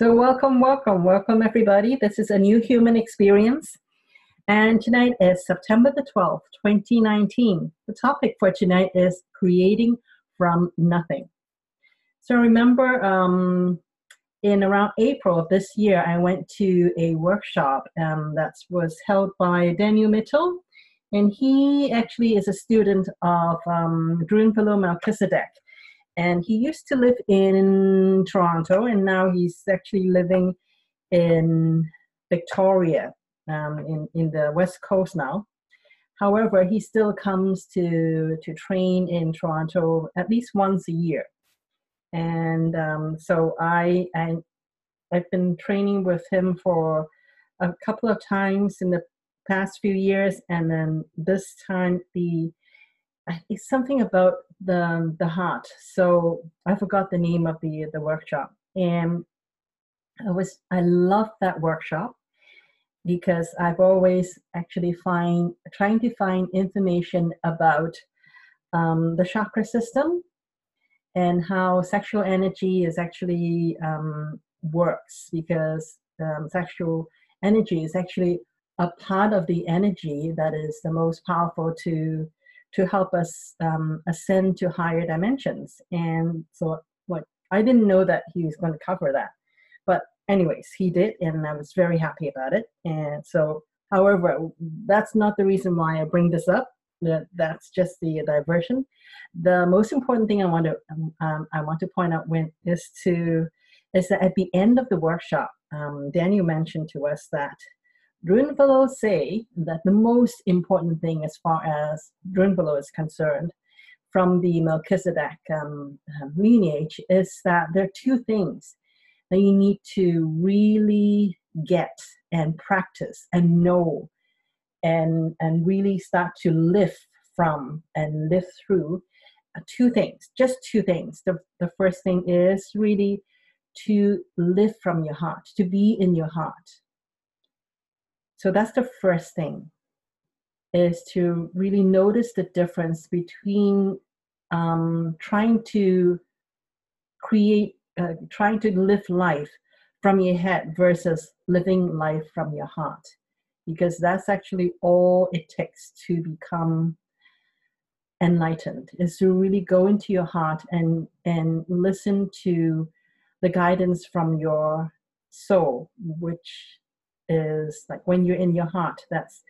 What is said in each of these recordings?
So, welcome, welcome, welcome, everybody. This is a new human experience. And tonight is September the 12th, 2019. The topic for tonight is creating from nothing. So, remember, um, in around April of this year, I went to a workshop um, that was held by Daniel Mitchell. And he actually is a student of um, Drunvalo Melchizedek and he used to live in Toronto, and now he's actually living in Victoria, um, in in the West Coast now. However, he still comes to to train in Toronto at least once a year, and um, so I, I I've been training with him for a couple of times in the past few years, and then this time the it's something about the the heart. So I forgot the name of the the workshop, and I was I love that workshop because I've always actually find trying to find information about um, the chakra system and how sexual energy is actually um, works because um, sexual energy is actually a part of the energy that is the most powerful to to help us um, ascend to higher dimensions. And so, what I didn't know that he was going to cover that, but anyways, he did, and I was very happy about it. And so, however, that's not the reason why I bring this up. That that's just the diversion. The most important thing I want to um, um, I want to point out when is to is that at the end of the workshop, um, Daniel mentioned to us that Drunvalo say that the most important thing as far as Drunvalo is concerned from the Melchizedek um, um, lineage is that there are two things that you need to really get and practice and know and, and really start to live from and live through uh, two things, just two things. The, the first thing is really to live from your heart, to be in your heart so that's the first thing is to really notice the difference between um, trying to create, uh, trying to live life from your head versus living life from your heart. Because that's actually all it takes to become enlightened is to really go into your heart and and listen to the guidance from your soul which is like when you're in your heart that's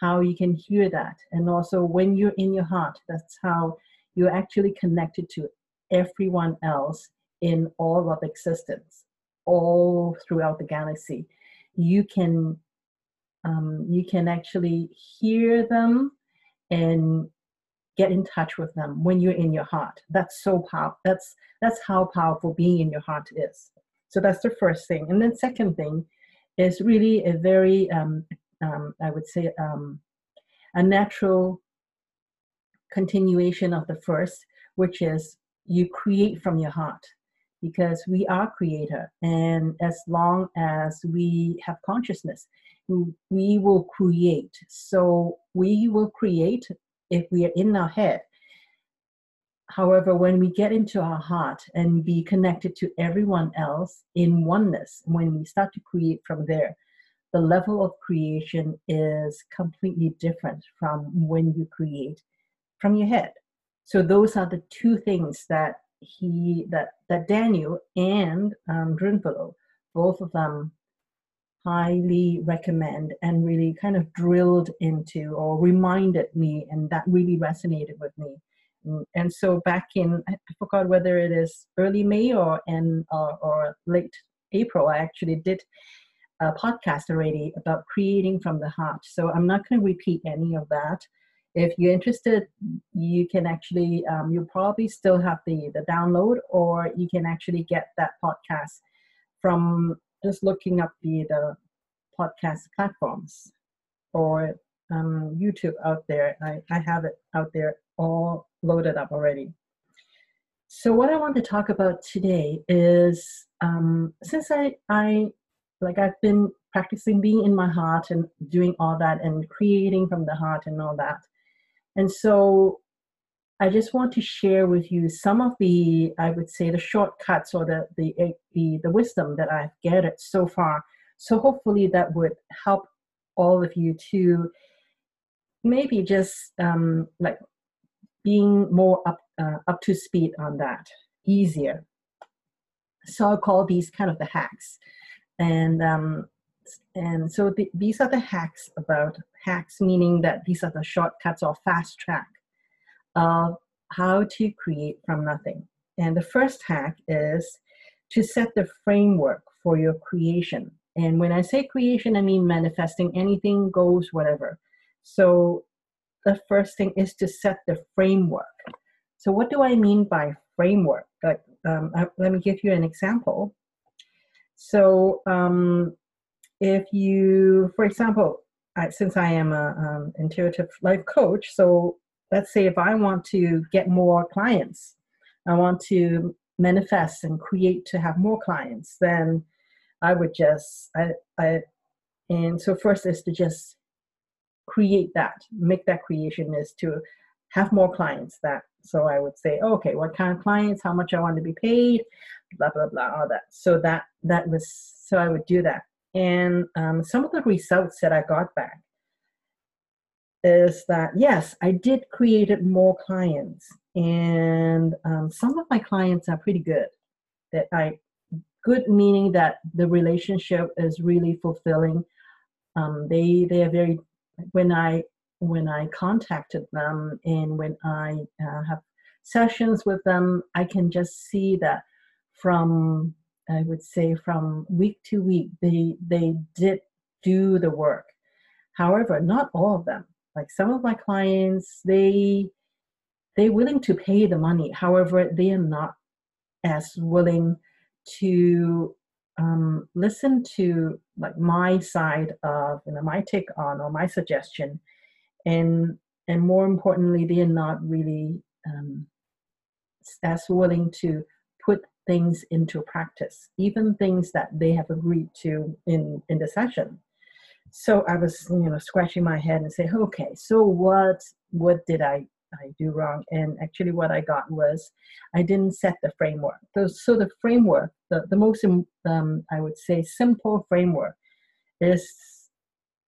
how you can hear that. And also when you're in your heart that's how you're actually connected to everyone else in all of existence all throughout the galaxy. You can um, you can actually hear them and get in touch with them when you're in your heart. That's so powerful that's that's how powerful being in your heart is. So that's the first thing. And then second thing is really a very, um, um, I would say, um, a natural continuation of the first, which is you create from your heart because we are creator and as long as we have consciousness we will create. So we will create if we are in our head However, when we get into our heart and be connected to everyone else in oneness, when we start to create from there, the level of creation is completely different from when you create from your head. So those are the two things that he that that Daniel and um, Drunvalo, both of them highly recommend and really kind of drilled into or reminded me and that really resonated with me and so back in I forgot whether it is early May or in uh, or late April, I actually did a podcast already about creating from the heart. So I'm not going to repeat any of that. If you're interested, you can actually um, you'll probably still have the the download, or you can actually get that podcast from just looking up the the podcast platforms or um, YouTube out there. I, I have it out there all loaded up already. So what I want to talk about today is um, since I, I like I've been practicing being in my heart and doing all that and creating from the heart and all that. And so I just want to share with you some of the, I would say, the shortcuts or the the the, the wisdom that I've gathered so far. So hopefully that would help all of you to maybe just um, like being more up uh, up to speed on that easier. So I call these kind of the hacks, and um, and so the, these are the hacks about hacks, meaning that these are the shortcuts or fast track of how to create from nothing. And the first hack is to set the framework for your creation. And when I say creation, I mean manifesting anything, goes, whatever. So the first thing is to set the framework. So what do I mean by framework? Like, um, I, let me give you an example. So um, if you, for example, I, since I am a um, intuitive life coach, so let's say if I want to get more clients, I want to manifest and create to have more clients, then I would just I I and so first is to just create that, make that creation is to have more clients that so I would say, okay, what kind of clients, how much I want to be paid, blah blah blah, all that. So that that was so I would do that. And um, some of the results that I got back is that yes, I did created more clients, and um, some of my clients are pretty good. That I good meaning that the relationship is really fulfilling. Um, they they are very when I when I contacted them and when I uh, have sessions with them, I can just see that from I would say from week to week they they did do the work. However, not all of them like some of my clients they they're willing to pay the money however they are not as willing to um, listen to like my side of you know my take on or my suggestion and and more importantly they're not really um, as willing to put things into practice even things that they have agreed to in in the session. So I was, you know, scratching my head and say, okay, so what what did I I do wrong? And actually, what I got was I didn't set the framework. So, so the framework, the the most um, I would say simple framework, is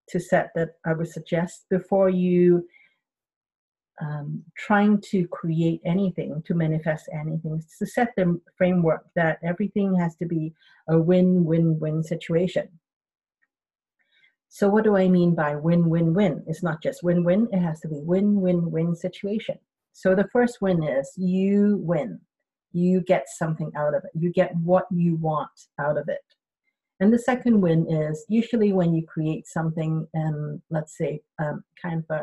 to set that I would suggest before you um, trying to create anything, to manifest anything, to set the framework that everything has to be a win-win-win situation. So what do I mean by win-win-win? It's not just win-win, it has to be win-win-win situation. So the first win is you win. You get something out of it. You get what you want out of it. And the second win is usually when you create something, um, let's say, um, kind of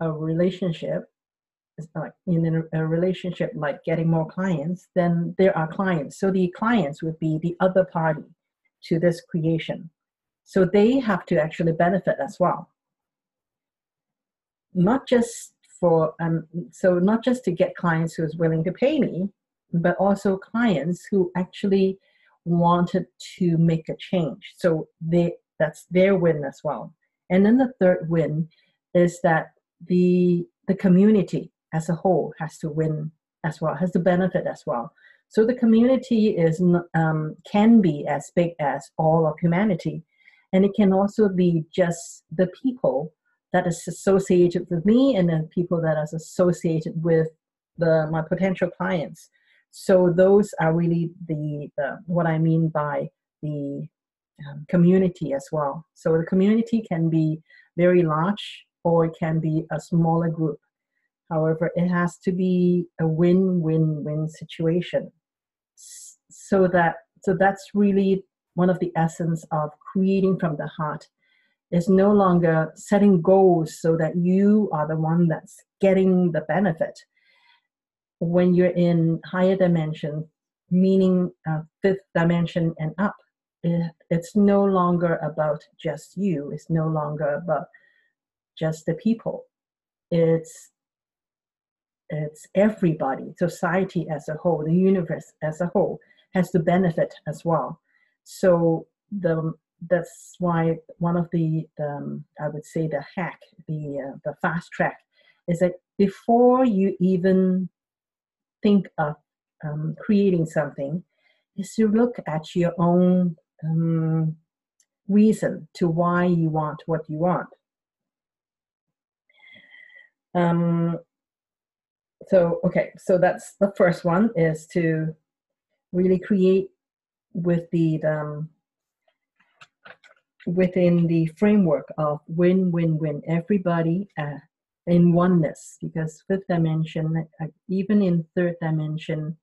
a, a relationship, like in a, a relationship like getting more clients, then there are clients. So the clients would be the other party to this creation. So they have to actually benefit as well. Not just for, um, so not just to get clients who is willing to pay me, but also clients who actually wanted to make a change. So they, that's their win as well. And then the third win is that the the community as a whole has to win as well, has to benefit as well. So the community is um, can be as big as all of humanity, and it can also be just the people that is associated with me and the people that is associated with the my potential clients. So those are really the, the what i mean by the um, community as well. So the community can be very large or it can be a smaller group. However it has to be a win-win-win situation. So that so that's really one of the essence of creating from the heart is no longer setting goals so that you are the one that's getting the benefit. When you're in higher dimension, meaning uh, fifth dimension and up, it, it's no longer about just you. It's no longer about just the people. It's it's everybody, society as a whole, the universe as a whole has to benefit as well. So the that's why one of the, um, I would say the hack, the uh, the fast track, is that before you even think of um, creating something, is to look at your own um, reason to why you want what you want. Um, so okay, so that's the first one is to really create with the um, within the framework of win win win everybody uh, in oneness. Because fifth dimension uh, even in third dimension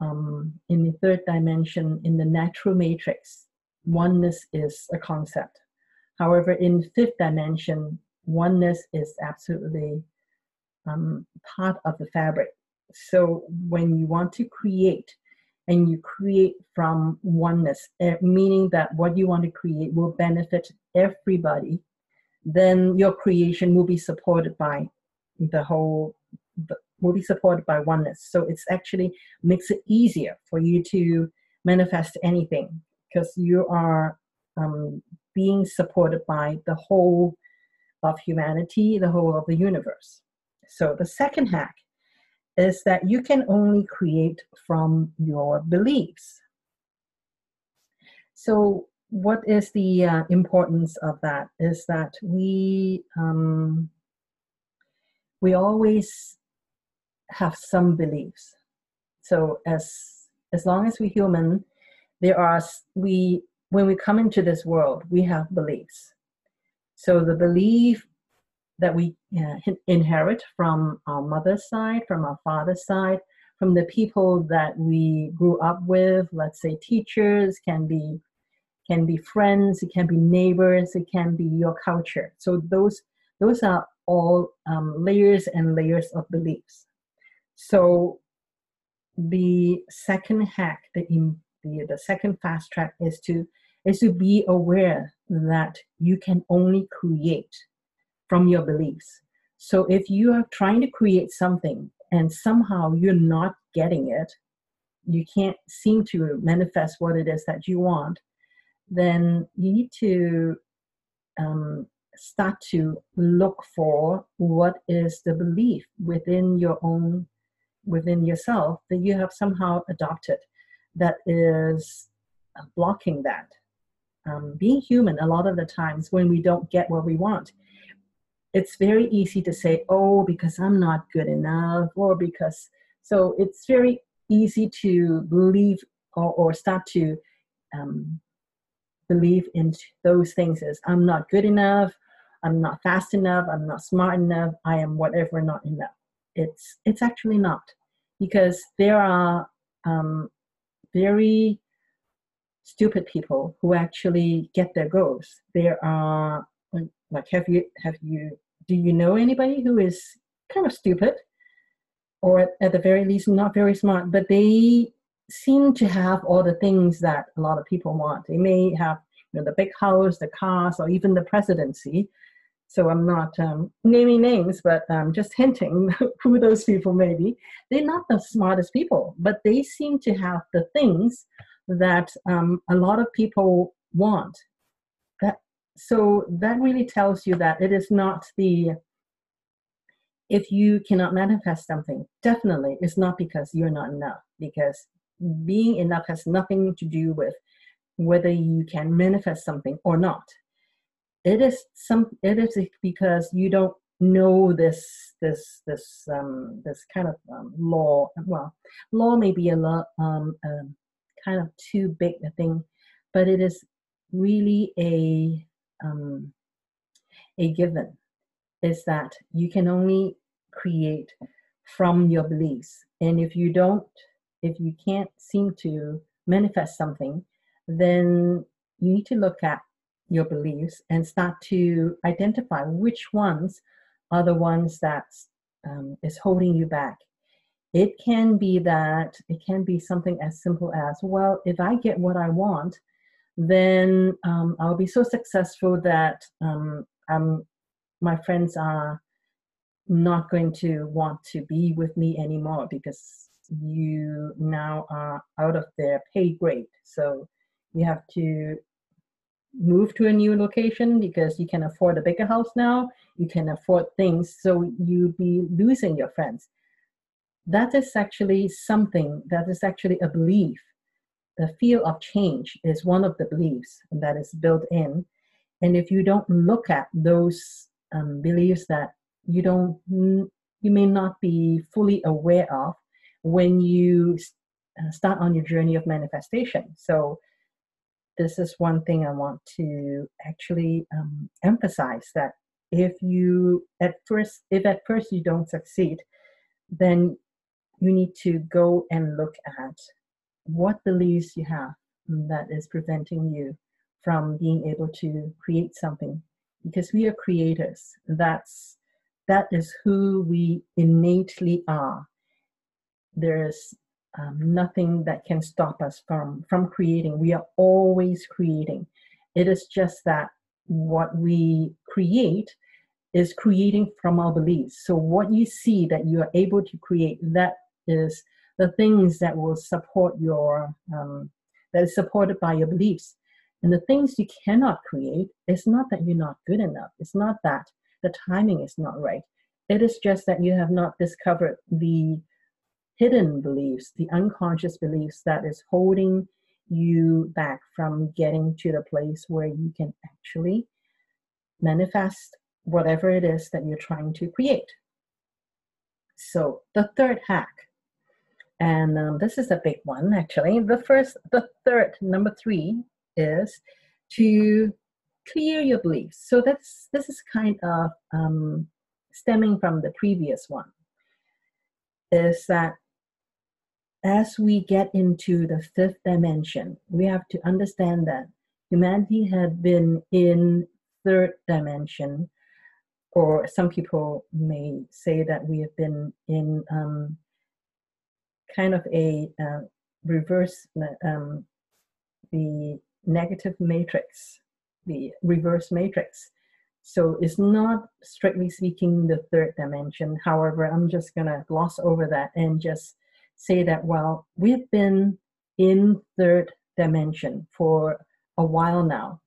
um, in the third dimension in the natural matrix oneness is a concept. However in fifth dimension oneness is absolutely um, part of the fabric. So when you want to create and you create from oneness, eh, meaning that what you want to create will benefit everybody, then your creation will be supported by the whole, will be supported by oneness. So it's actually makes it easier for you to manifest anything because you are um, being supported by the whole of humanity, the whole of the universe. So the second hack is that you can only create from your beliefs. So, what is the uh, importance of that? Is that we um, we always have some beliefs. So, as as long as we're human, there are we when we come into this world, we have beliefs. So the belief that we uh, inherit from our mother's side, from our father's side, from the people that we grew up with. Let's say teachers can be can be friends, it can be neighbors, it can be your culture. So those those are all um, layers and layers of beliefs. So the second hack, the, the the second fast track is to is to be aware that you can only create from your beliefs. So if you are trying to create something and somehow you're not getting it, you can't seem to manifest what it is that you want, then you need to um, start to look for what is the belief within your own within yourself that you have somehow adopted that is blocking that um, being human a lot of the times when we don't get what we want it's very easy to say, oh, because I'm not good enough, or because, so it's very easy to believe or, or start to um, believe in those things as I'm not good enough, I'm not fast enough, I'm not smart enough, I am whatever not enough. It's, it's actually not because there are um, very stupid people who actually get their goals. There are like have you have you do you know anybody who is kind of stupid? Or at, at the very least not very smart but they seem to have all the things that a lot of people want. They may have you know the big house the cars or even the presidency. So i'm not um, naming names but i'm just hinting who those people may be. They're not the smartest people but they seem to have the things that um, a lot of people want so that really tells you that it is not the if you cannot manifest something definitely it's not because you're not enough because being enough has nothing to do with whether you can manifest something or not. It is some it is because you don't know this this this um this kind of um, law well law may be a lot um, um kind of too big a thing but it is really a um, a given is that you can only create from your beliefs. And if you don't, if you can't seem to manifest something, then you need to look at your beliefs and start to identify which ones are the ones that um, is holding you back. It can be that it can be something as simple as, well, if I get what I want, then um, I'll be so successful that um, I'm, my friends are not going to want to be with me anymore because you now are out of their pay grade. So you have to move to a new location because you can afford a bigger house now, you can afford things, so you'd be losing your friends. That is actually something, that is actually a belief. The fear of change is one of the beliefs that is built in. And if you don't look at those um, beliefs that you don't, you may not be fully aware of when you uh, start on your journey of manifestation. So this is one thing I want to actually um, emphasize that if you at first if at first you don't succeed, then you need to go and look at what beliefs you have that is preventing you from being able to create something. Because we are creators. That's that is who we innately are. There's um, nothing that can stop us from from creating. We are always creating. It is just that what we create is creating from our beliefs. So what you see that you are able to create that is the things that will support your um, that is supported by your beliefs. And the things you cannot create it's not that you're not good enough. It's not that the timing is not right. It is just that you have not discovered the hidden beliefs, the unconscious beliefs that is holding you back from getting to the place where you can actually manifest whatever it is that you're trying to create. So, the third hack, and um, this is a big one actually. The first, the third, number three is to clear your beliefs. So, that's this is kind of um, stemming from the previous one. Is that as we get into the fifth dimension, we have to understand that humanity had been in third dimension, or some people may say that we have been in um, kind of a uh, reverse, um, the negative matrix, the reverse matrix. So it's not strictly speaking the third dimension. However, I'm just to gloss over that and just say that, well, we've been in third dimension for a while now,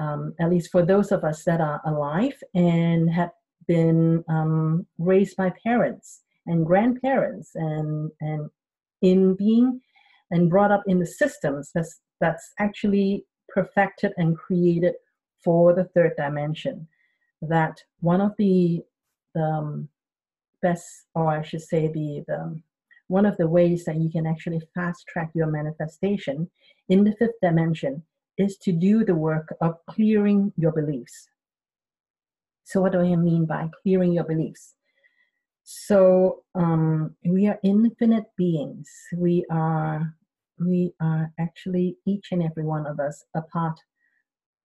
um, at least for those of us that are alive and have been um, raised by parents and grandparents and, and in being and brought up in the systems that's, that's actually perfected and created for the third dimension. That one of the, the um, best, or I should say, the, the one of the ways that you can actually fast track your manifestation in the fifth dimension is to do the work of clearing your beliefs. So, what do I mean by clearing your beliefs? So, um, we are infinite beings. We are, we are actually each and every one of us a part,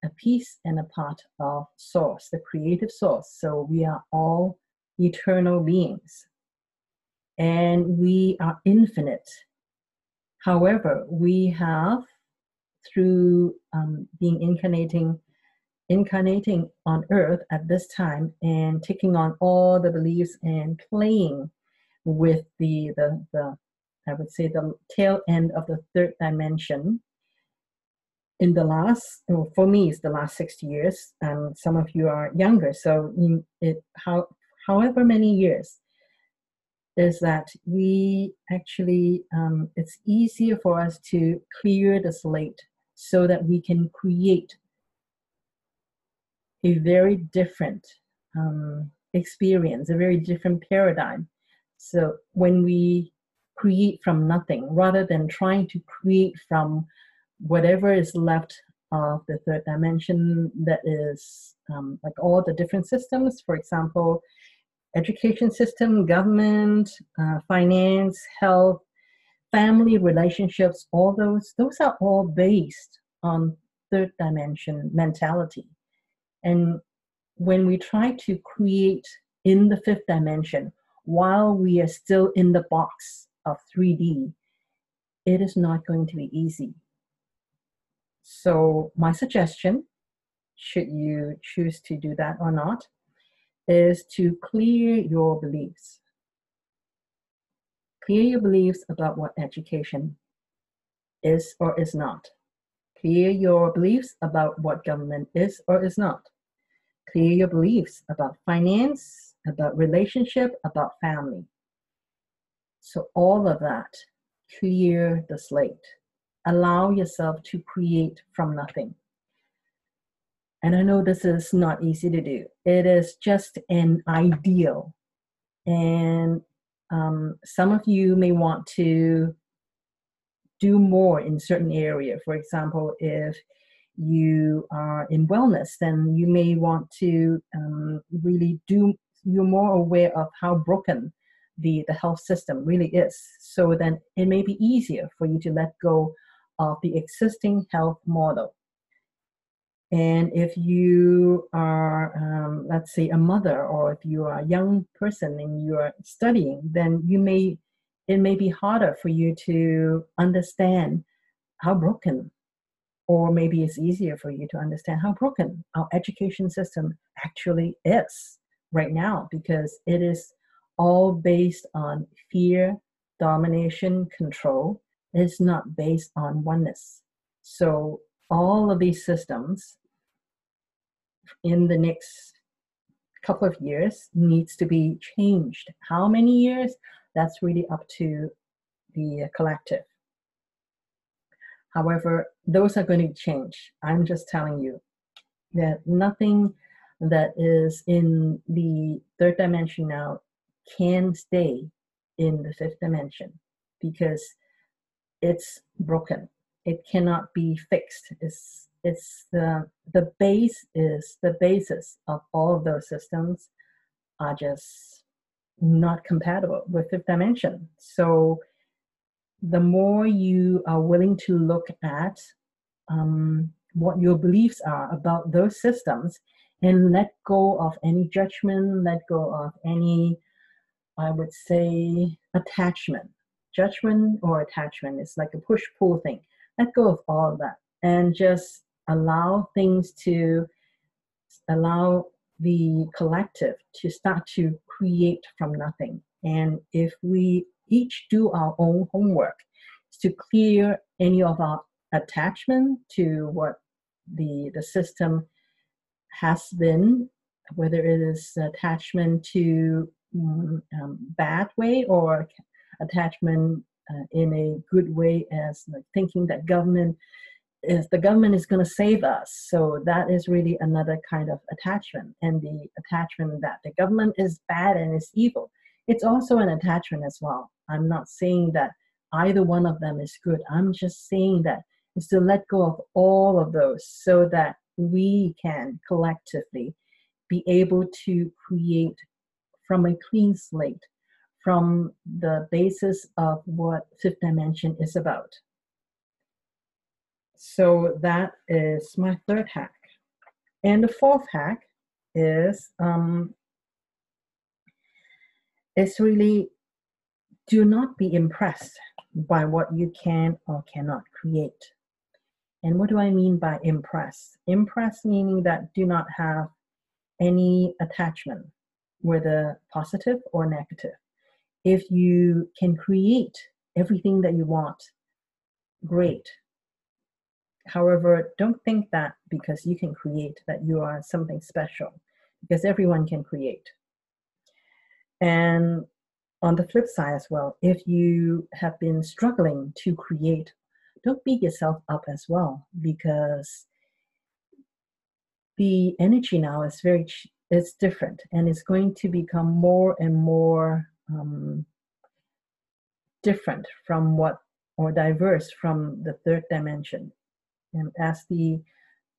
a piece and a part of Source, the creative Source. So, we are all eternal beings and we are infinite. However, we have, through um, being incarnating, incarnating on earth at this time and taking on all the beliefs and playing with the, the, the I would say the tail end of the third dimension. In the last for me it's the last 60 years and some of you are younger so in it how however many years is that we actually, um, it's easier for us to clear the slate so that we can create a very different um, experience, a very different paradigm. So when we create from nothing, rather than trying to create from whatever is left of the third dimension, that is um, like all the different systems, for example, education system, government, uh, finance, health, family relationships, all those, those are all based on third dimension mentality. And when we try to create in the fifth dimension while we are still in the box of 3D, it is not going to be easy. So, my suggestion, should you choose to do that or not, is to clear your beliefs. Clear your beliefs about what education is or is not. Clear your beliefs about what government is or is not. Clear your beliefs about finance, about relationship, about family. So, all of that, clear the slate. Allow yourself to create from nothing. And I know this is not easy to do. It is just an ideal. And um, some of you may want to do more in certain area. For example, if you are in wellness, then you may want to um, really do. You're more aware of how broken the the health system really is. So then it may be easier for you to let go of the existing health model. And if you are, um, let's say, a mother, or if you are a young person and you are studying, then you may it may be harder for you to understand how broken, or maybe it's easier for you to understand how broken our education system actually is right now because it is all based on fear, domination, control. It's not based on oneness. So all of these systems in the next couple of years needs to be changed. How many years? That's really up to the collective. However, those are going to change. I'm just telling you that nothing that is in the third dimension now can stay in the fifth dimension because it's broken. It cannot be fixed. It's it's the the base is the basis of all of those systems are just not compatible with fifth dimension. So the more you are willing to look at um, what your beliefs are about those systems and let go of any judgment, let go of any, I would say, attachment. Judgment or attachment is like a push pull thing. Let go of all of that and just allow things to allow the collective to start to create from nothing. And if we each do our own homework to clear any of our attachment to what the the system has been, whether it is attachment to mm, um, bad way or attachment uh, in a good way as like thinking that government is the government is going to save us. So that is really another kind of attachment. And the attachment that the government is bad and is evil, it's also an attachment as well. I'm not saying that either one of them is good. I'm just saying that is to let go of all of those so that we can collectively be able to create from a clean slate from the basis of what fifth dimension is about so that is my third hack. And the fourth hack is um, it's really do not be impressed by what you can or cannot create. And what do I mean by impress? Impress meaning that do not have any attachment, whether positive or negative. If you can create everything that you want, great. However, don't think that because you can create that you are something special, because everyone can create. And on the flip side as well, if you have been struggling to create, don't beat yourself up as well, because the energy now is very it's different and it's going to become more and more um, different from what or diverse from the third dimension. And as the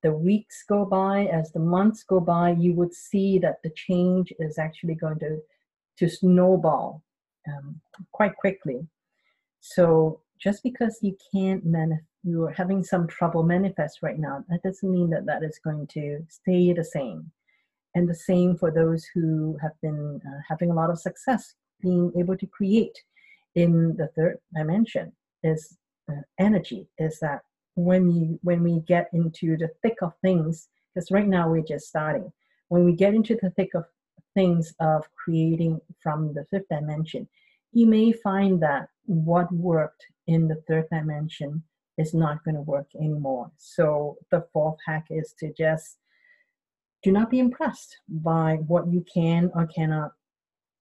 the weeks go by, as the months go by, you would see that the change is actually going to to snowball um, quite quickly. So just because you can't manifest, you're having some trouble manifest right now, that doesn't mean that that is going to stay the same. And the same for those who have been uh, having a lot of success, being able to create in the third dimension is uh, energy, is that when we when we get into the thick of things because right now we're just starting when we get into the thick of things of creating from the fifth dimension you may find that what worked in the third dimension is not going to work anymore. So the fourth hack is to just do not be impressed by what you can or cannot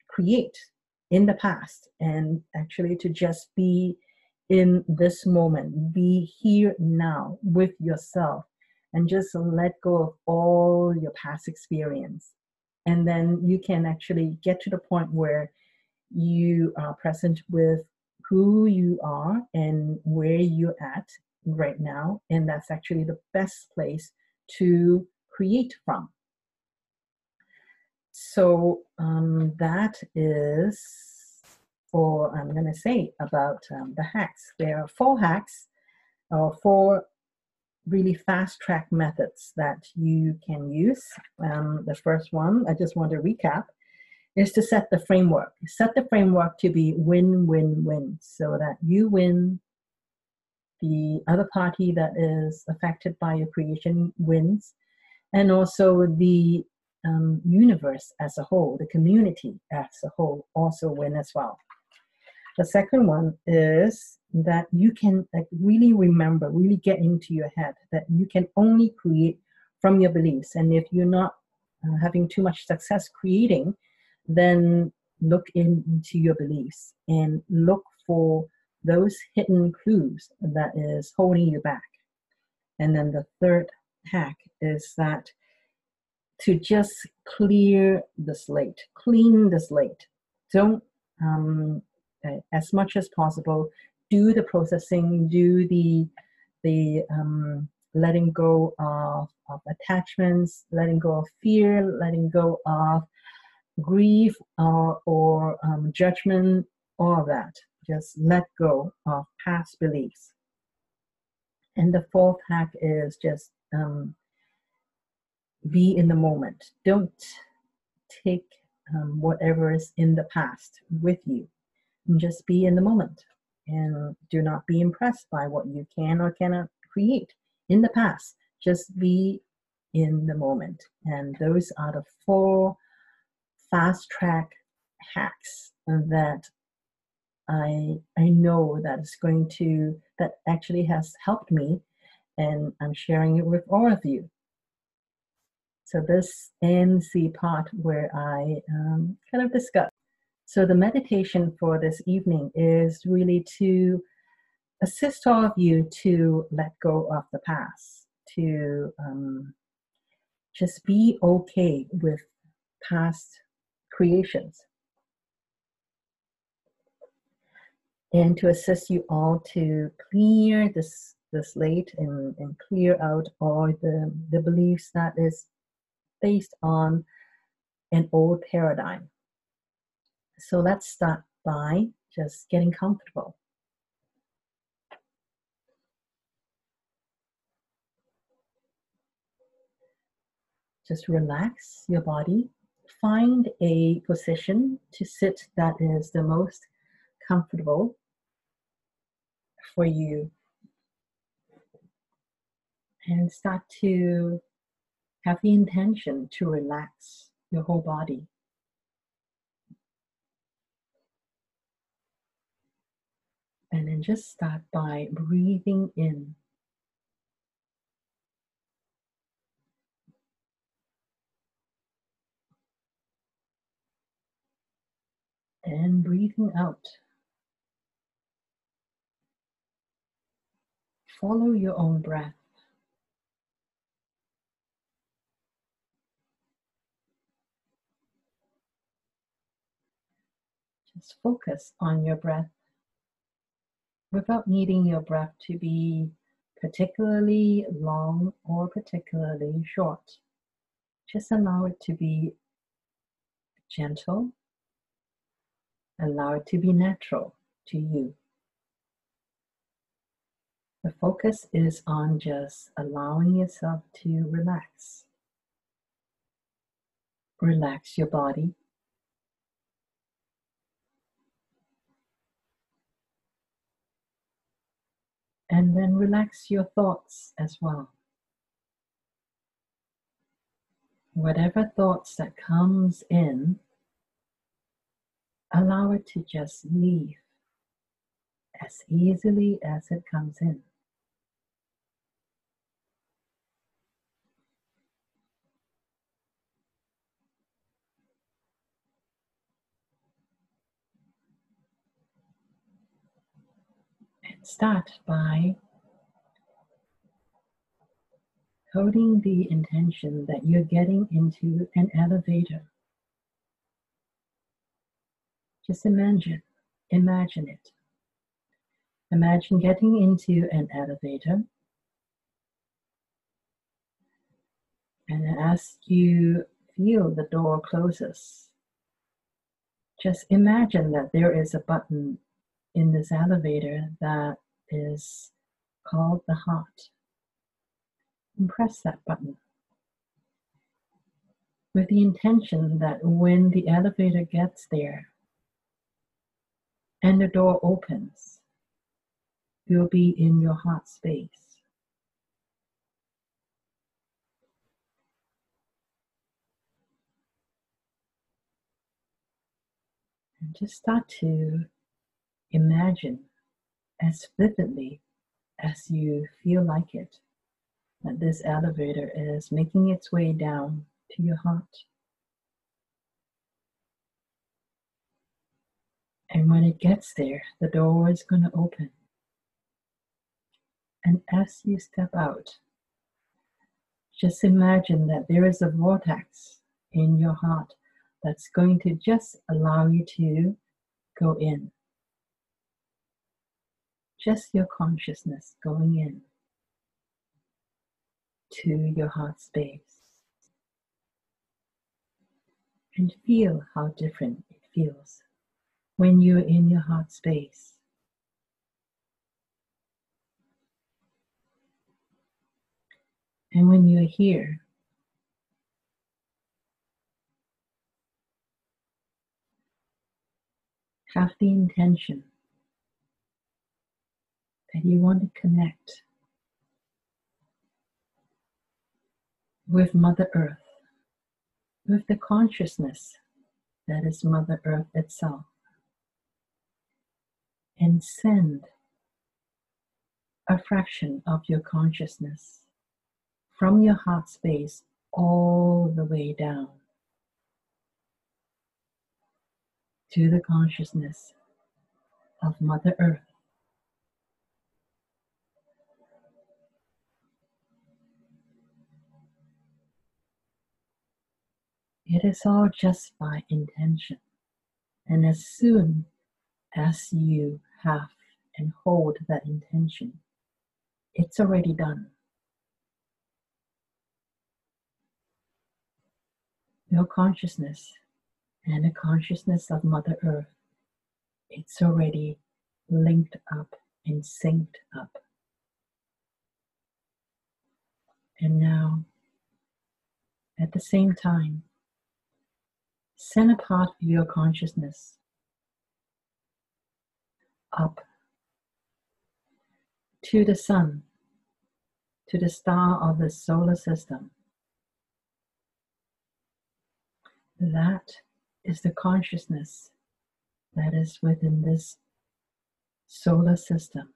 create in the past and actually to just be in this moment, be here now with yourself and just let go of all your past experience. And then you can actually get to the point where you are present with who you are and where you're at right now. And that's actually the best place to create from. So um, that is all I'm going to say about um, the hacks. There are four hacks or four really fast track methods that you can use. Um, the first one, I just want to recap, is to set the framework. Set the framework to be win win win so that you win, the other party that is affected by your creation wins, and also the um, universe as a whole, the community as a whole also win as well. The second one is that you can like really remember, really get into your head that you can only create from your beliefs. And if you're not uh, having too much success creating, then look in, into your beliefs and look for those hidden clues that is holding you back. And then the third hack is that to just clear the slate, clean the slate. Don't, um, as much as possible, do the processing, do the the um, letting go of, of attachments, letting go of fear, letting go of grief or, or um, judgment, all of that. Just let go of past beliefs. And the fourth hack is just um, be in the moment. Don't take um, whatever is in the past with you. And just be in the moment and do not be impressed by what you can or cannot create in the past. Just be in the moment. And those are the four fast track hacks that I I know that is going to that actually has helped me and I'm sharing it with all of you. So this ends the part where I um, kind of discuss. So the meditation for this evening is really to assist all of you to let go of the past, to um, just be okay with past creations. And to assist you all to clear this, the slate and, and clear out all the, the beliefs that is based on an old paradigm. So let's start by just getting comfortable. Just relax your body find a position to sit that is the most comfortable for you. And start to have the intention to relax your whole body. And then just start by breathing in and breathing out. Follow your own breath. Just focus on your breath without needing your breath to be particularly long or particularly short. Just allow it to be gentle Allow it to be natural to you. The focus is on just allowing yourself to relax. Relax your body. And then relax your thoughts as well. Whatever thoughts that comes in, Allow it to just leave as easily as it comes in. Start by holding the intention that you're getting into an elevator. Just imagine, imagine it. Imagine getting into an elevator. And as you feel the door closes, just imagine that there is a button in this elevator that is called the heart. And press that button with the intention that when the elevator gets there and the door opens, you'll be in your heart space. And just start to imagine as vividly as you feel like it that this elevator is making its way down to your heart. And when it gets there, the door is going to open. And as you step out, just imagine that there is a vortex in your heart that's going to just allow you to go in. Just your consciousness going in to your heart space. And feel how different it feels when you're in your heart space. And when you're here, have the intention that you want to connect with Mother Earth, with the consciousness that is Mother Earth itself, and send a fraction of your consciousness from your heart space all the way down to the consciousness of Mother Earth. It is all just by intention. And as soon as you have and hold that intention, it's already done. Your consciousness and the consciousness of Mother Earth, it's already linked up and synced up. And now, at the same time, send a part of your consciousness up to the sun, to the star of the solar system. That is the consciousness that is within this solar system.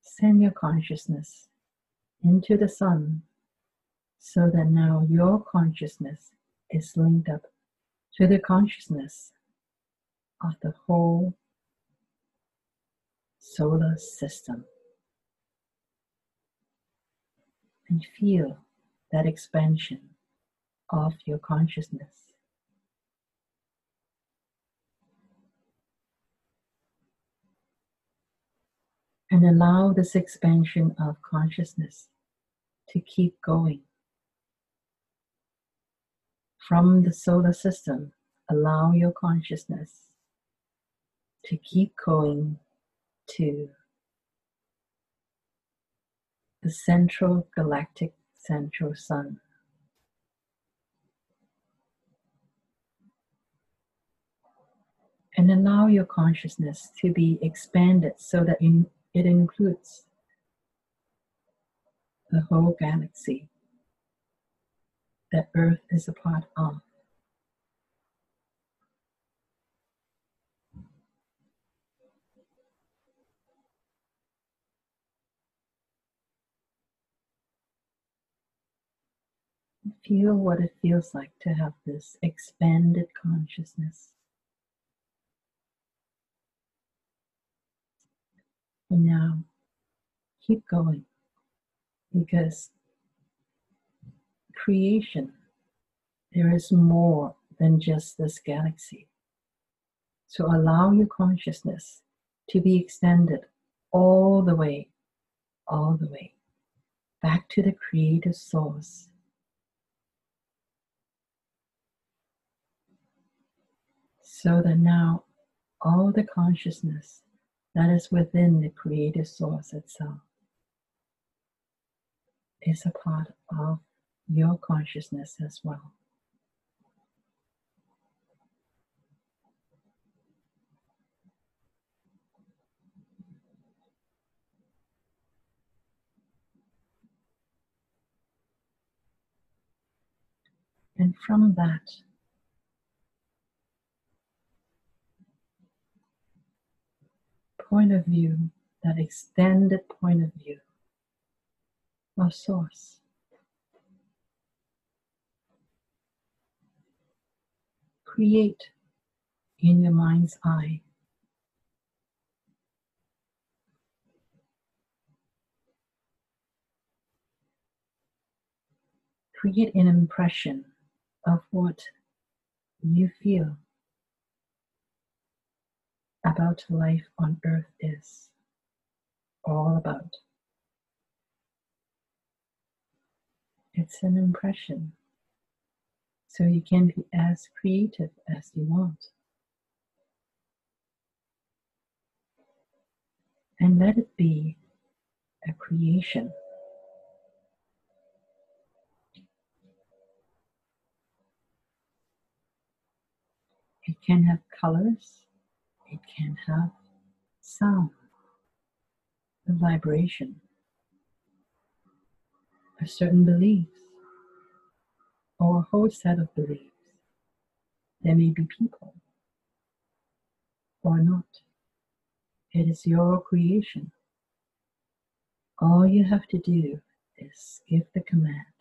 Send your consciousness into the sun so that now your consciousness is linked up to the consciousness of the whole solar system. And feel that expansion of your consciousness. and allow this expansion of consciousness to keep going. From the solar system, allow your consciousness to keep going to the central galactic central sun. And allow your consciousness to be expanded so that in it includes the whole galaxy that Earth is a part of. Feel what it feels like to have this expanded consciousness. And now keep going because creation, there is more than just this galaxy. So allow your consciousness to be extended all the way, all the way back to the creative source. So that now all the consciousness that is within the creative source itself is a part of your consciousness as well. And from that, point of view, that extended point of view of Source. Create in your mind's eye. Create an impression of what you feel about life on earth is all about. It's an impression. So you can be as creative as you want. And let it be a creation. It can have colors, it can have sound, a vibration, a certain beliefs, or a whole set of beliefs. There may be people or not. It is your creation. All you have to do is give the command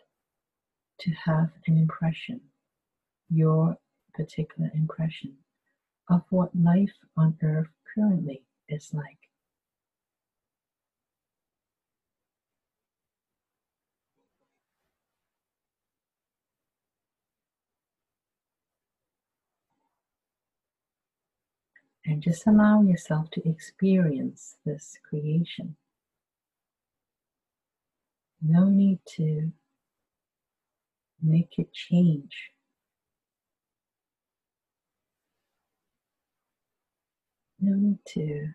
to have an impression, your particular impression of what life on earth currently is like. And just allow yourself to experience this creation. No need to make it change no need to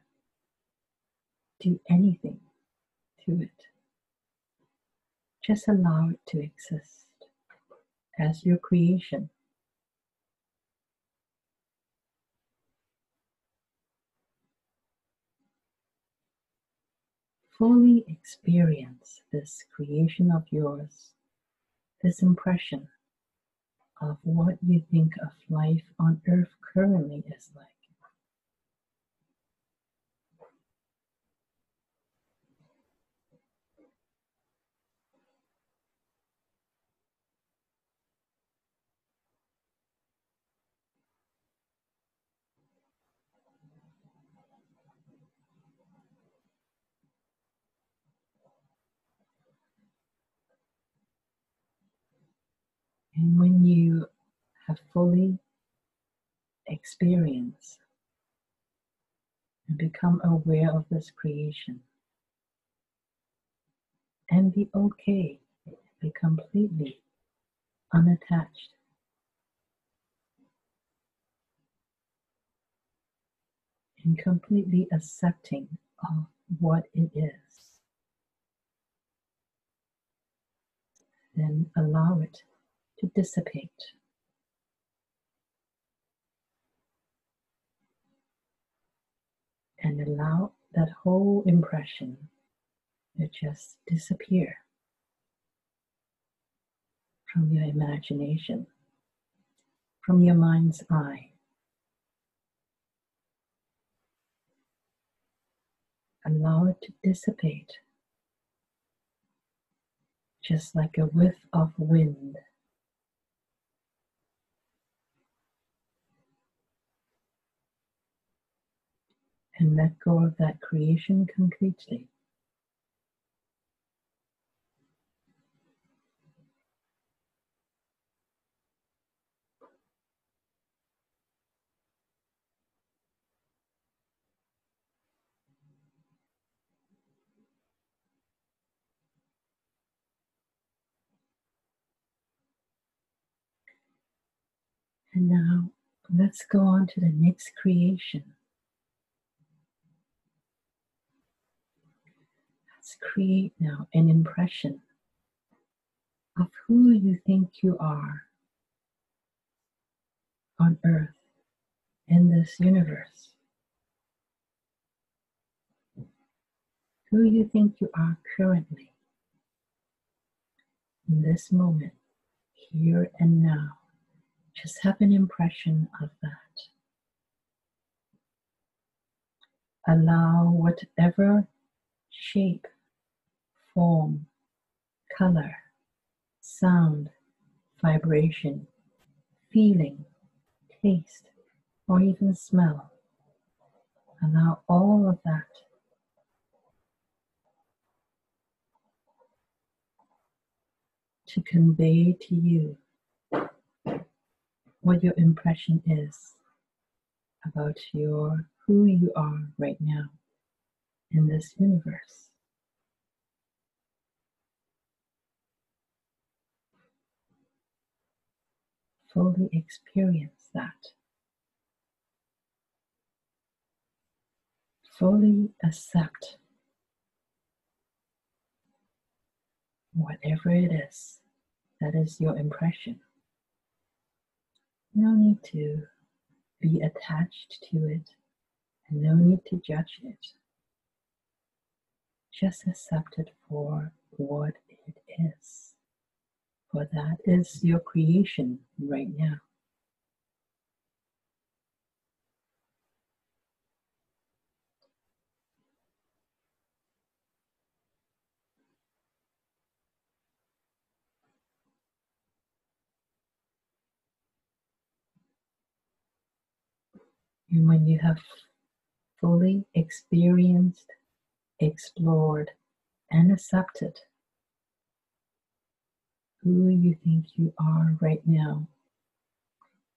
do anything to it. Just allow it to exist as your creation. Fully experience this creation of yours, this impression of what you think of life on earth currently is like. And when you have fully experienced and become aware of this creation, and be okay, be completely unattached. And completely accepting of what it is. Then allow it to dissipate. And allow that whole impression to just disappear from your imagination, from your mind's eye. Allow it to dissipate, just like a whiff of wind and let go of that creation completely. And now let's go on to the next creation. Create now an impression of who you think you are on earth in this universe. Who you think you are currently in this moment, here and now. Just have an impression of that. Allow whatever shape, form, color, sound, vibration, feeling, taste, or even smell. Allow all of that to convey to you what your impression is about your who you are right now in this universe. Fully experience that. Fully accept whatever it is that is your impression. No need to be attached to it and no need to judge it. Just accept it for what it is. For that is your creation right now. And when you have fully experienced, explored, and accepted who you think you are right now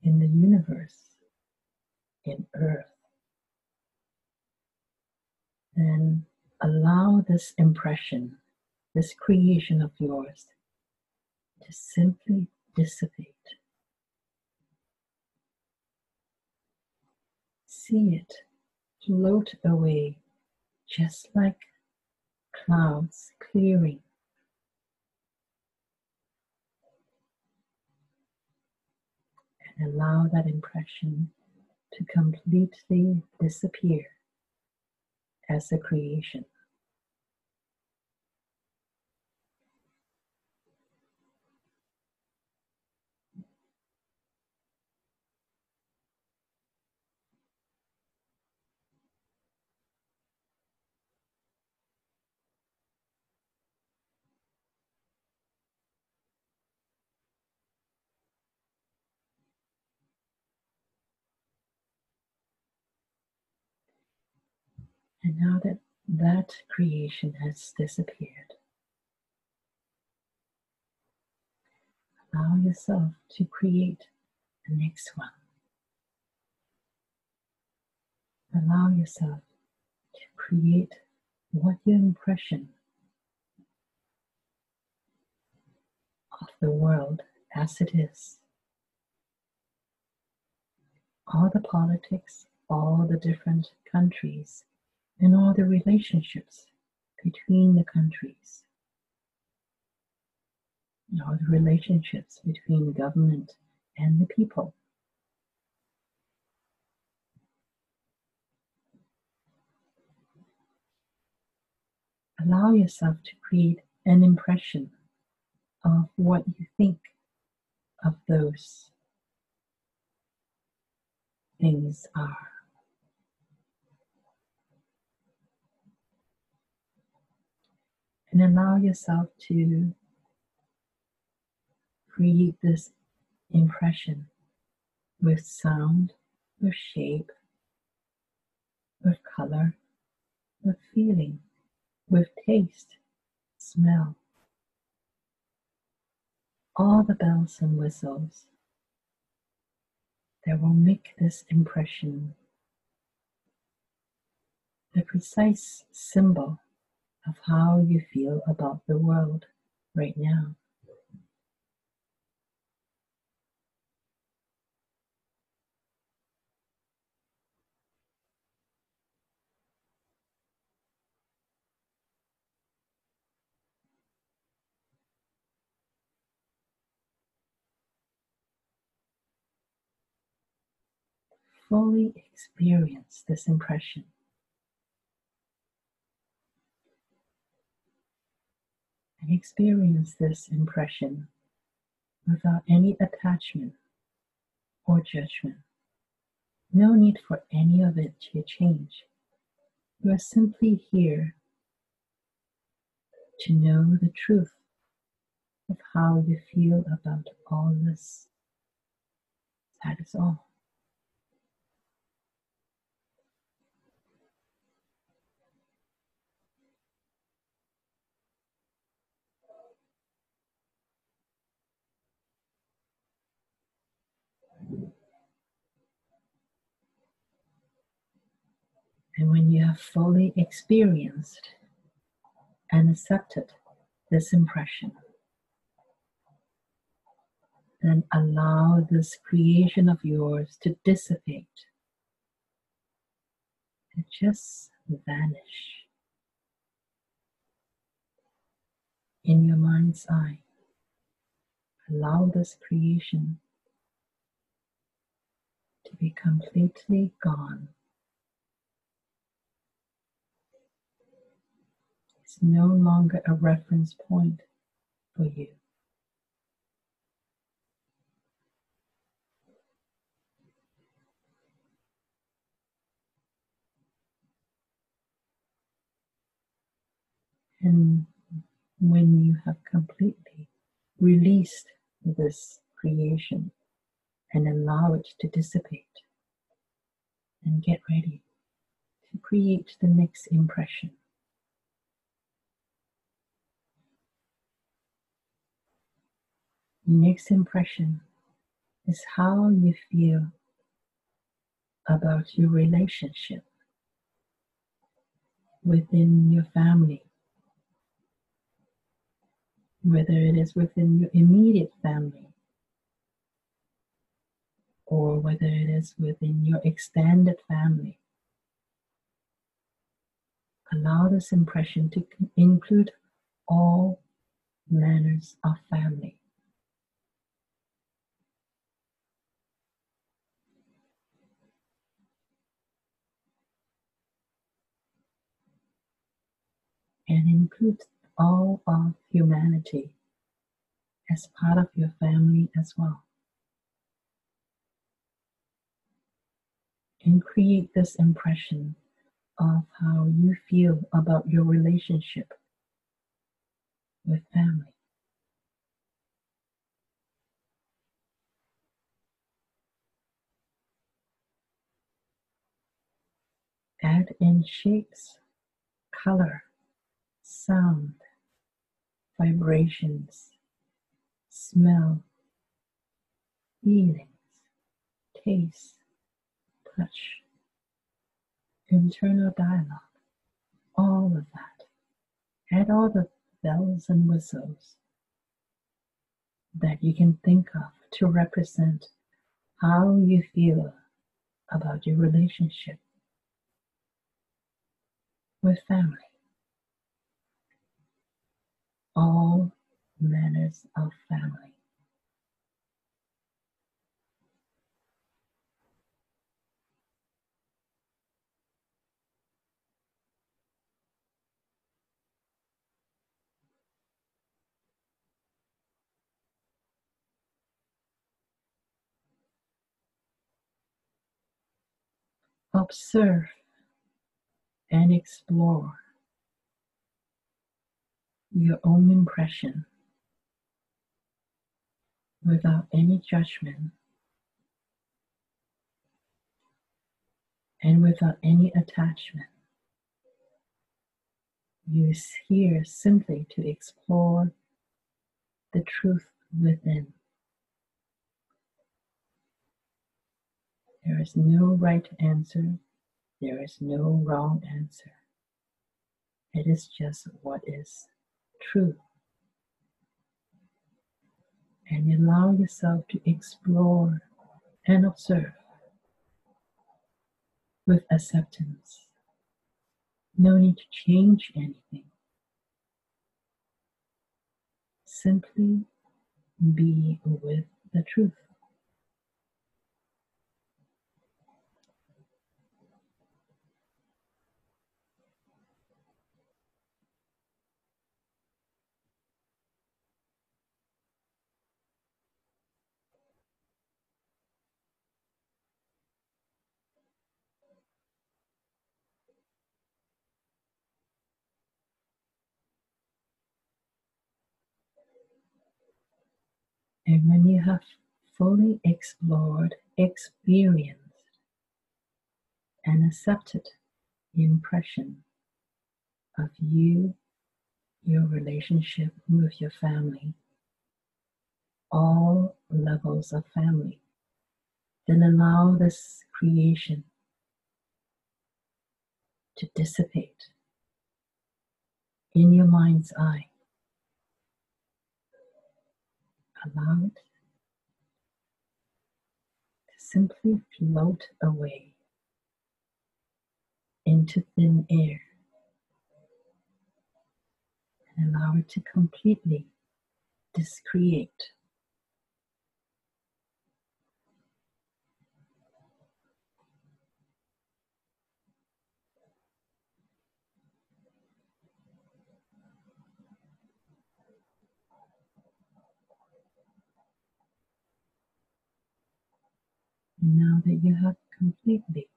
in the universe, in Earth, then allow this impression, this creation of yours, to simply dissipate. see it float away just like clouds clearing. And allow that impression to completely disappear as a creation. And now that that creation has disappeared, allow yourself to create the next one. Allow yourself to create what your impression of the world as it is. All the politics, all the different countries, and all the relationships between the countries, and all the relationships between the government and the people. Allow yourself to create an impression of what you think of those things are. And allow yourself to create this impression with sound, with shape, with color, with feeling, with taste, smell. All the bells and whistles that will make this impression the precise symbol of how you feel about the world right now. fully experience this impression. And experience this impression without any attachment or judgment. No need for any of it to change. You are simply here to know the truth of how you feel about all this. That is all. And when you have fully experienced and accepted this impression, then allow this creation of yours to dissipate and just vanish in your mind's eye. Allow this creation to be completely gone. It's no longer a reference point for you. And when you have completely released this creation and allow it to dissipate, and get ready to create the next impression. Next impression is how you feel about your relationship within your family, whether it is within your immediate family or whether it is within your extended family. Allow this impression to include all manners of family. And include all of humanity as part of your family as well. And create this impression of how you feel about your relationship with family. Add in shapes, color, sound, vibrations, smell, feelings, taste, touch, internal dialogue, all of that. Add all the bells and whistles that you can think of to represent how you feel about your relationship with family all manners of family. Observe and explore your own impression without any judgment. and without any attachment. You here simply to explore the truth within. There is no right answer, there is no wrong answer. It is just what is true. And allow yourself to explore and observe with acceptance. No need to change anything. Simply be with the truth. And when you have fully explored, experienced, and accepted the impression of you, your relationship with your family, all levels of family, then allow this creation to dissipate in your mind's eye allow it to simply float away into thin air and allow it to completely discreate. Now that you have completely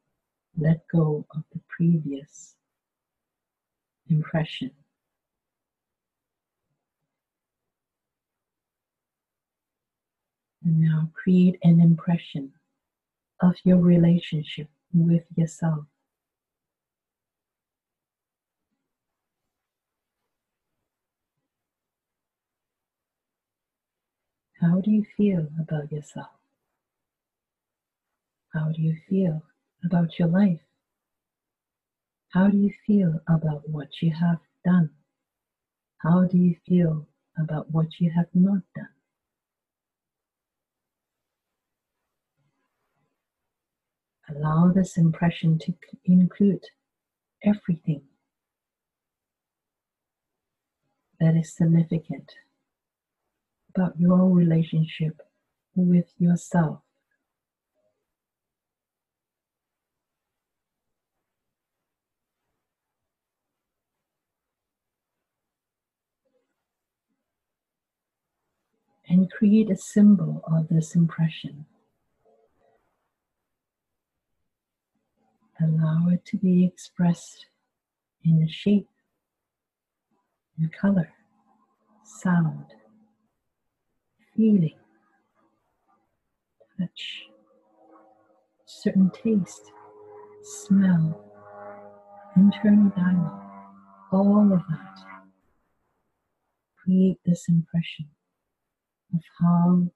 let go of the previous impression. And now create an impression of your relationship with yourself. How do you feel about yourself? How do you feel about your life? How do you feel about what you have done? How do you feel about what you have not done? Allow this impression to include everything that is significant about your relationship with yourself. Create a symbol of this impression. Allow it to be expressed in shape, in color, sound, feeling, touch, certain taste, smell, internal dialogue, all of that. Create this impression of how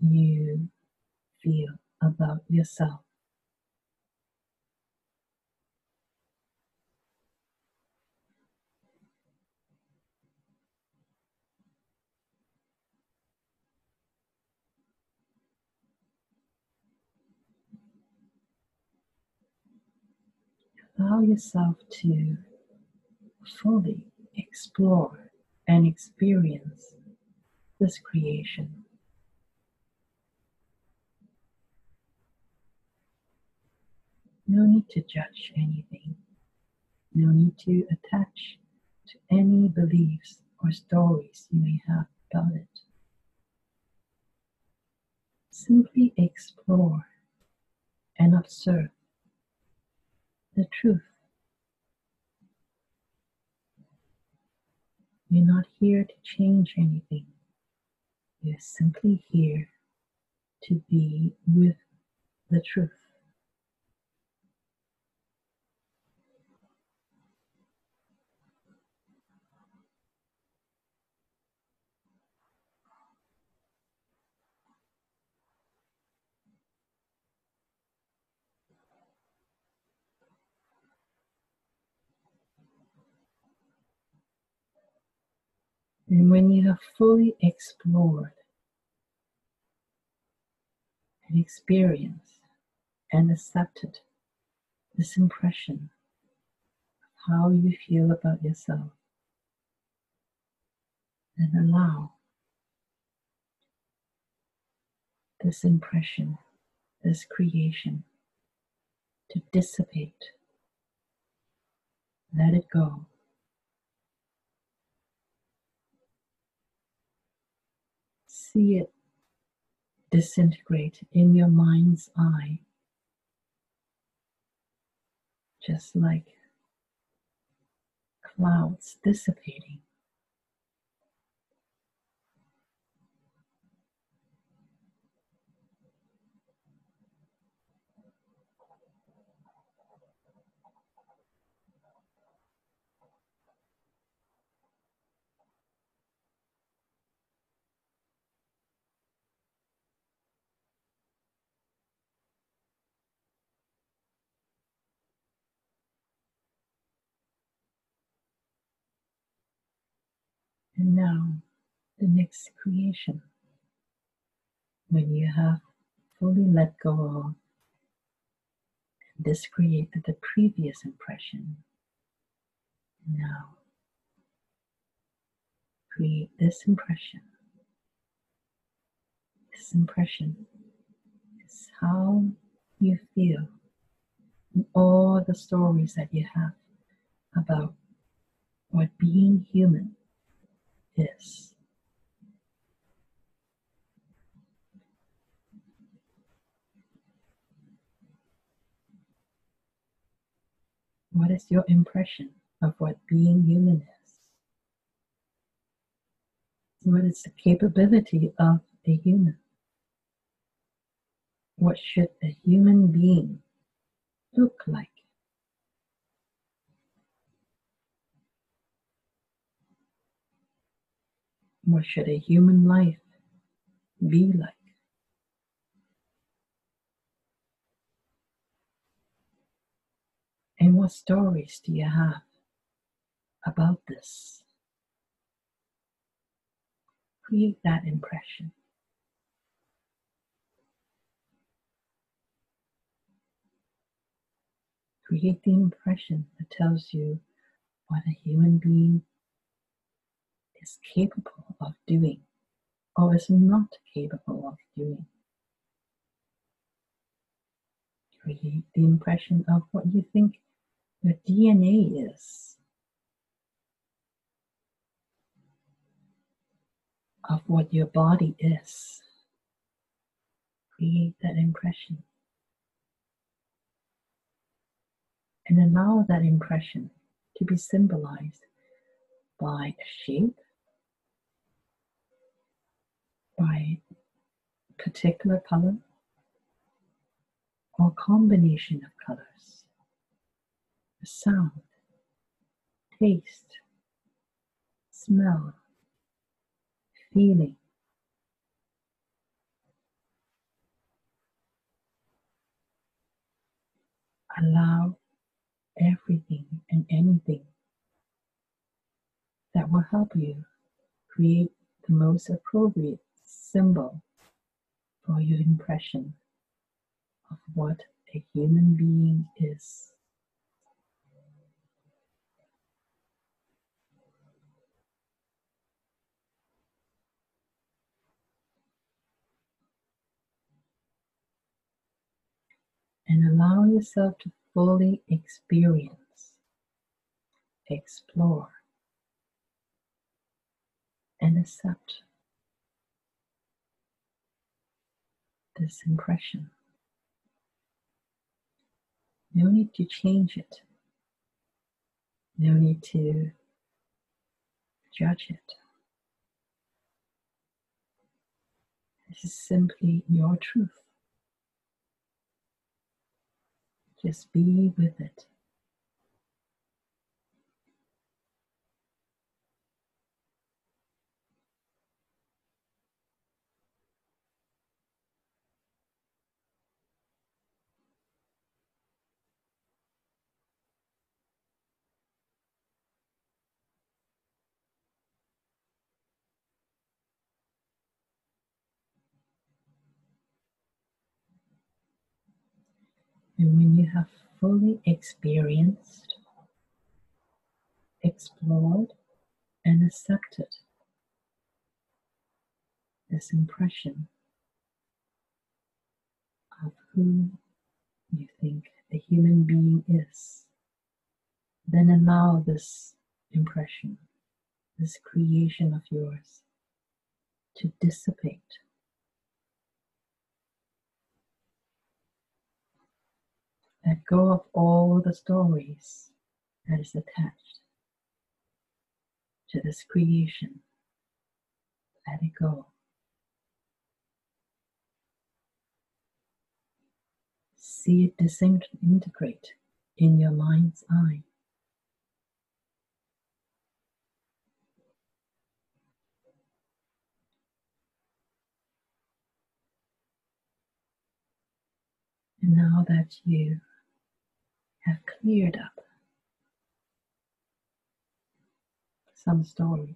you feel about yourself. Allow yourself to fully explore and experience this creation. No need to judge anything. No need to attach to any beliefs or stories you may have about it. Simply explore and observe the truth. You're not here to change anything. You're simply here to be with the truth. And when you have fully explored and experienced and accepted this impression of how you feel about yourself, then allow this impression, this creation to dissipate. Let it go. See it disintegrate in your mind's eye, just like clouds dissipating. Now, the next creation, when you have fully let go of and discreated the previous impression, now create this impression. This impression is how you feel and all the stories that you have about what being human is. What is your impression of what being human is? What is the capability of a human? What should a human being look like? What should a human life be like? And what stories do you have about this? Create that impression. Create the impression that tells you what a human being is capable of doing or is not capable of doing. Create the impression of what you think your DNA is, of what your body is. Create that impression. And allow that impression to be symbolized by a shape, by particular color or combination of colors, a sound, taste, smell, feeling. Allow everything and anything that will help you create the most appropriate symbol for your impression of what a human being is. And allow yourself to fully experience, explore, and accept this impression. No need to change it. No need to judge it. This is simply your truth. Just be with it. And when you have fully experienced, explored, and accepted this impression of who you think a human being is, then allow this impression, this creation of yours, to dissipate. Let go of all the stories that is attached to this creation. Let it go. See it disintegrate in your mind's eye. And now that you have cleared up some stories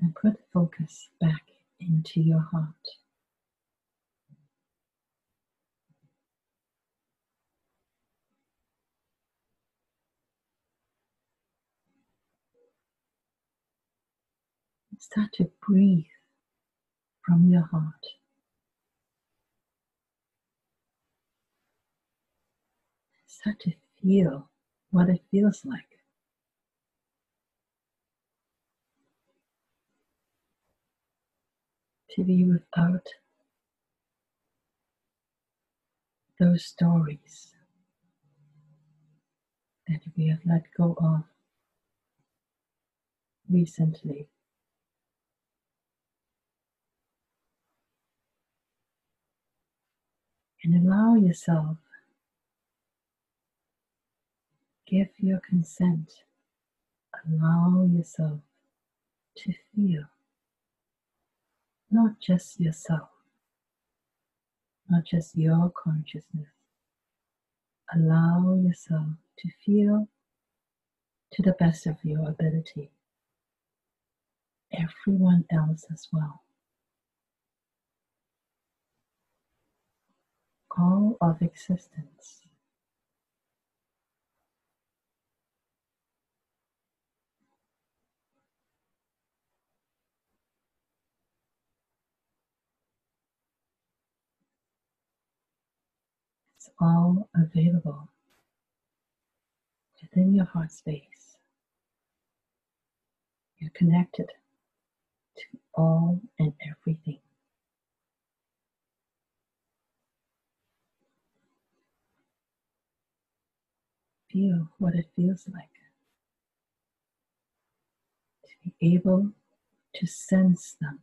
and put focus back into your heart. Start to breathe from your heart. Start to feel what it feels like. To be without those stories that we have let go of recently. And allow yourself, give your consent, allow yourself to feel not just yourself, not just your consciousness. Allow yourself to feel to the best of your ability everyone else as well. All of existence. It's all available within your heart space. You're connected to all and everything. Feel what it feels like to be able to sense them.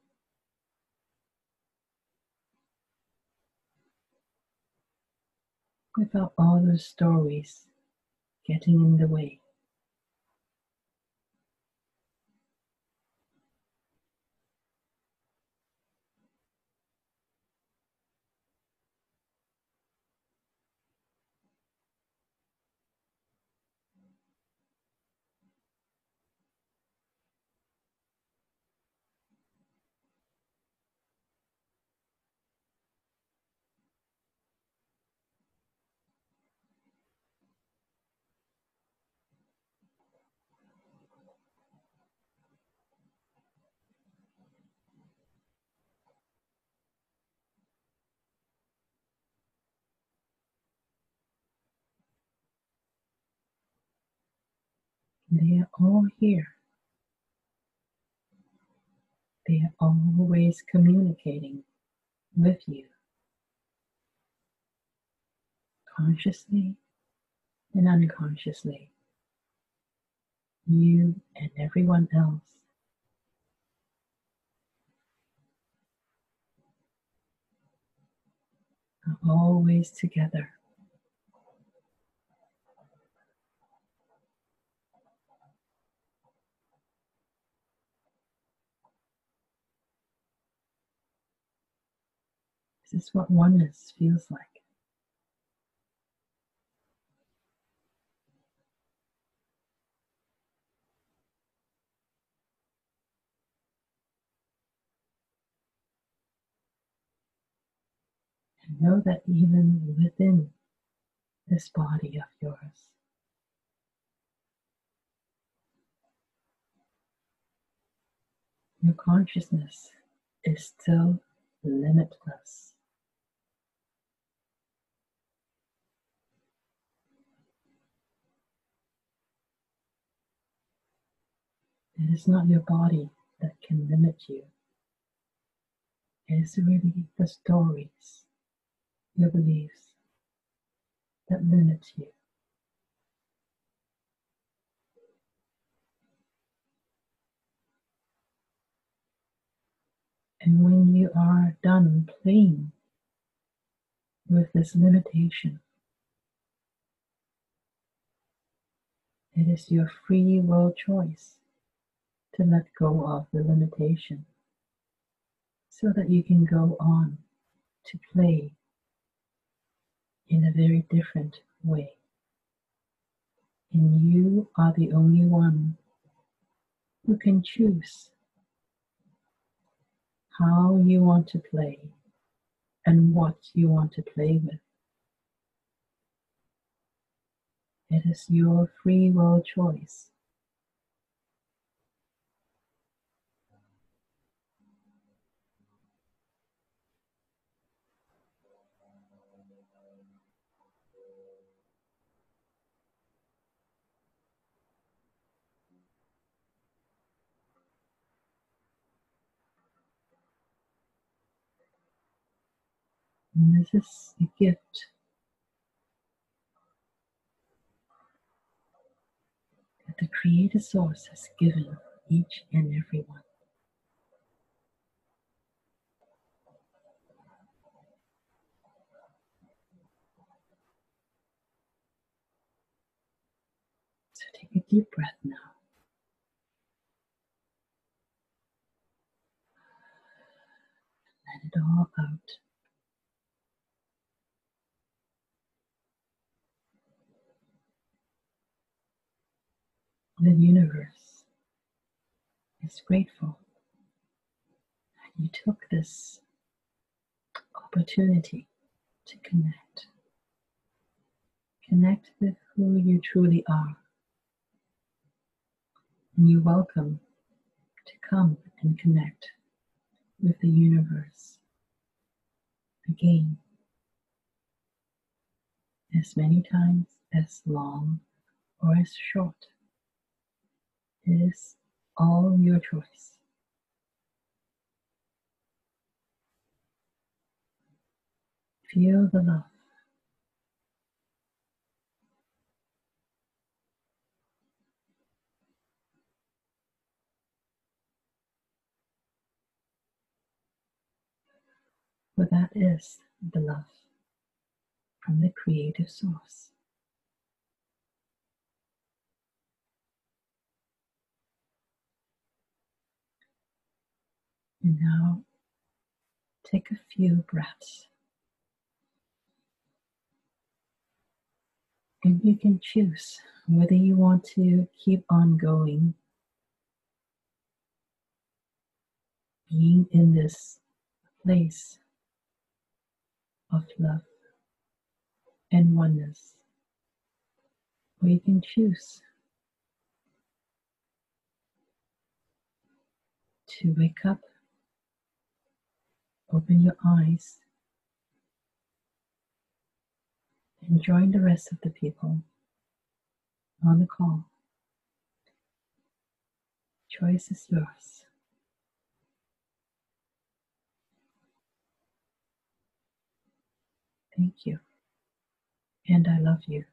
Without all those stories getting in the way. They are all here. They are always communicating with you, consciously and unconsciously. You and everyone else. Are always together. Is what oneness feels like. And know that even within this body of yours, your consciousness is still limitless. It is not your body that can limit you. It is really the stories, your beliefs that limit you. And when you are done playing with this limitation, it is your free will choice to let go of the limitation so that you can go on to play in a very different way. And you are the only one who can choose how you want to play and what you want to play with. It is your free will choice. And this is a gift that the Creator Source has given each and every one. So take a deep breath now. Let it all out. The universe is grateful that you took this opportunity to connect. Connect with who you truly are. And you're welcome to come and connect with the universe again as many times as long or as short is all your choice. Feel the love. For that is the love from the creative source. Now take a few breaths. And you can choose whether you want to keep on going, being in this place of love and oneness, or you can choose to wake up Open your eyes and join the rest of the people on the call. Choice is yours. Thank you. And I love you.